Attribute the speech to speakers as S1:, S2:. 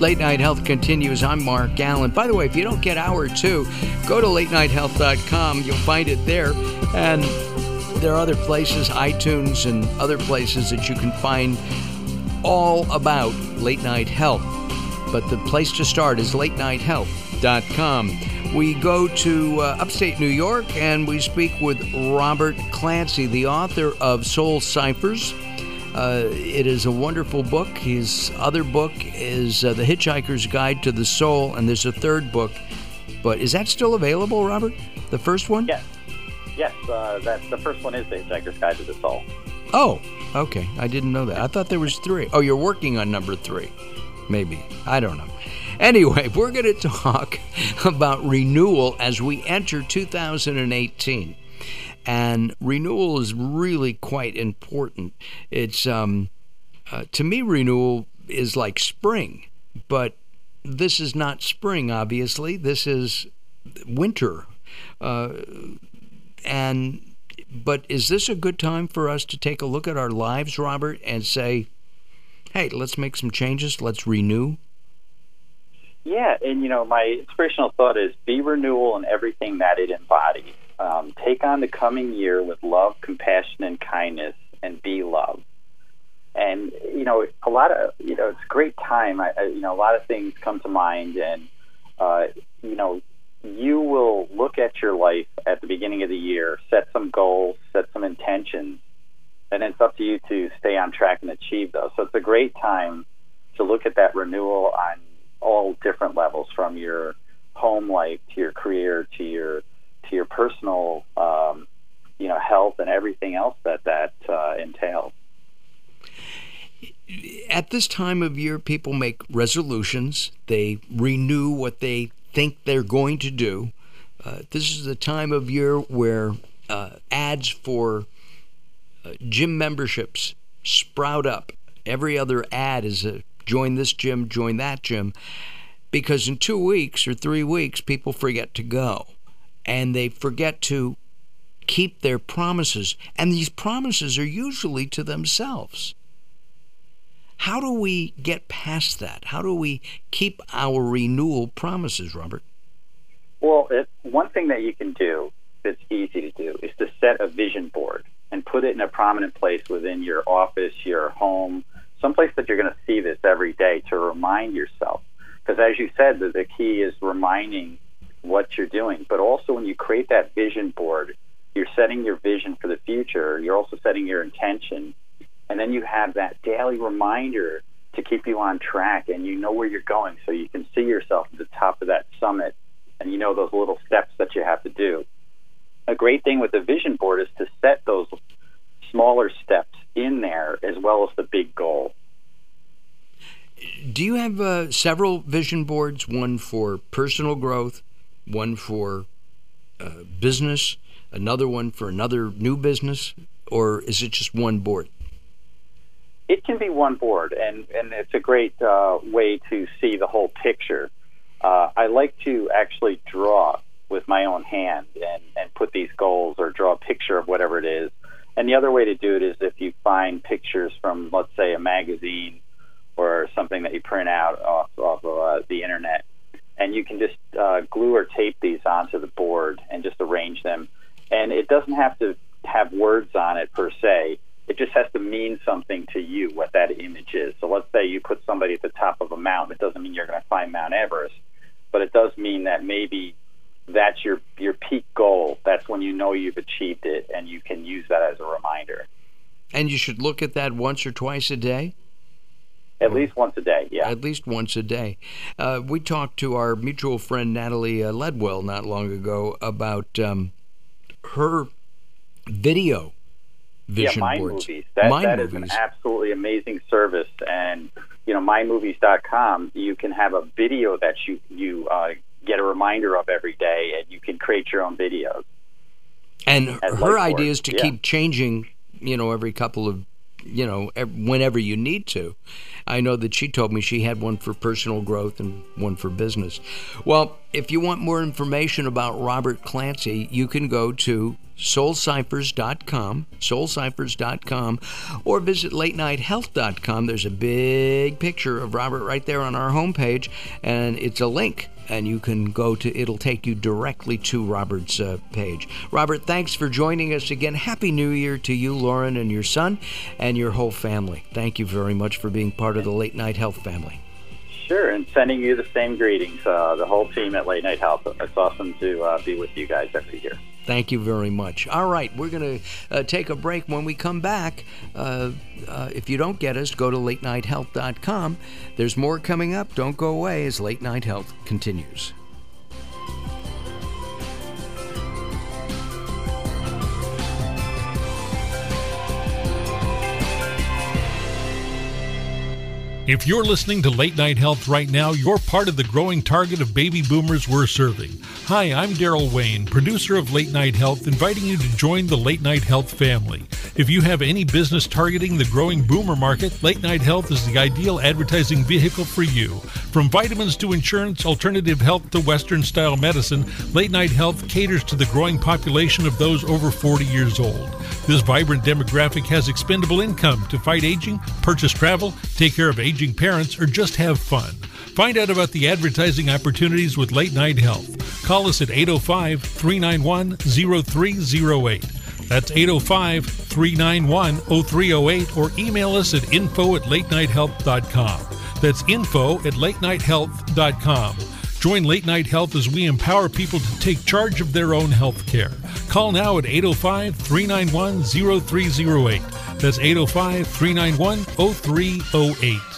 S1: Late Night Health continues. I'm Mark Allen. By the way, if you don't get hour two, go to latenighthealth.com. You'll find it there. And there are other places, iTunes and other places that you can find all about late night health. But the place to start is latenighthealth.com. We go to uh, upstate New York and we speak with Robert Clancy, the author of Soul Ciphers. Uh, it is a wonderful book. His other book is uh, The Hitchhiker's Guide to the Soul, and there's a third book. But is that still available, Robert? The first one?
S2: Yes. Yes, uh, that, the first one is The Hitchhiker's Guide to the Soul.
S1: Oh, okay. I didn't know that. I thought there was three. Oh, you're working on number three. Maybe. I don't know. Anyway, we're going to talk about renewal as we enter 2018. And renewal is really quite important. It's, um, uh, to me, renewal is like spring, but this is not spring, obviously. This is winter. Uh, and, but is this a good time for us to take a look at our lives, Robert, and say, hey, let's make some changes, let's renew?
S2: Yeah, and you know, my inspirational thought is be renewal in everything that it embodies. Um, take on the coming year with love, compassion, and kindness, and be love. And you know, a lot of you know, it's a great time. I, I, you know, a lot of things come to mind, and uh, you know, you will look at your life at the beginning of the year, set some goals, set some intentions, and it's up to you to stay on track and achieve those. So it's a great time to look at that renewal on all different levels, from your home life to your career to your to your personal, um, you know, health and everything else that that uh, entails.
S1: At this time of year, people make resolutions. They renew what they think they're going to do. Uh, this is the time of year where uh, ads for uh, gym memberships sprout up. Every other ad is a join this gym, join that gym, because in two weeks or three weeks, people forget to go and they forget to keep their promises. And these promises are usually to themselves. How do we get past that? How do we keep our renewal promises, Robert?
S2: Well, it, one thing that you can do that's easy to do is to set a vision board and put it in a prominent place within your office, your home, someplace that you're going to see this every day to remind yourself. Because as you said, the, the key is reminding what you're doing. But also, when you create that vision board, you're setting your vision for the future. You're also setting your intention. And then you have that daily reminder to keep you on track and you know where you're going so you can see yourself at the top of that summit and you know those little steps that you have to do. A great thing with the vision board is to set those smaller steps in there as well as the big goal.
S1: Do you have uh, several vision boards? One for personal growth, one for uh, business, another one for another new business, or is it just one board?
S2: It can be one board, and, and it's a great uh, way to see the whole picture. Uh, I like to actually draw with my own hand and, and put these goals or draw a picture of whatever it is and the other way to do it is if you find pictures from, let's say, a magazine or something that you print out off, off of uh, the internet, and you can just uh, glue or tape these onto the board and just arrange them. And it doesn't have to have words on it per se. It just has to mean something to you what that image is. So let's say you put somebody at the top of a mountain. It doesn't mean you're going to find Mount Everest, but it does mean that maybe that's your your peak goal. That's when you know you've achieved it, and you can use that as a reminder.
S1: And you should look at that once or twice a day.
S2: At least once a day, yeah.
S1: At least once a day. Uh, we talked to our mutual friend Natalie uh, Ledwell not long ago about um, her video vision
S2: yeah,
S1: boards.
S2: Movies. That, that
S1: movies.
S2: is an absolutely amazing service, and you know, mindmovies.com. You can have a video that you you uh, get a reminder of every day, and you can create your own videos.
S1: And her idea is to
S2: yeah.
S1: keep changing, you know, every couple of you know, whenever you need to. I know that she told me she had one for personal growth and one for business. Well, if you want more information about Robert Clancy, you can go to soulciphers.com, soulciphers.com, or visit latenighthealth.com. There's a big picture of Robert right there on our homepage, and it's a link and you can go to it'll take you directly to Robert's uh, page. Robert, thanks for joining us again. Happy New Year to you, Lauren, and your son, and your whole family. Thank you very much for being part of the Late Night Health family.
S2: Sure, and sending you the same greetings, uh, the whole team at Late Night Health. It's awesome to uh, be with you guys every year.
S1: Thank you very much. All right, we're going to uh, take a break. When we come back, uh, uh, if you don't get us, go to latenighthealth.com. There's more coming up. Don't go away as Late Night Health continues.
S3: If you're listening to Late Night Health right now, you're part of the growing target of baby boomers we're serving. Hi, I'm Daryl Wayne, producer of Late Night Health, inviting you to join the Late Night Health family. If you have any business targeting the growing boomer market, Late Night Health is the ideal advertising vehicle for you. From vitamins to insurance, alternative health to Western style medicine, Late Night Health caters to the growing population of those over 40 years old. This vibrant demographic has expendable income to fight aging, purchase travel, take care of aging parents, or just have fun. Find out about the advertising opportunities with Late Night Health. Call us at 805 391 0308. That's 805 391 0308 or email us at info at latenighthealth.com. That's info at latenighthealth.com. Join Late Night Health as we empower people to take charge of their own health care. Call now at 805 391 0308. That's 805 391 0308.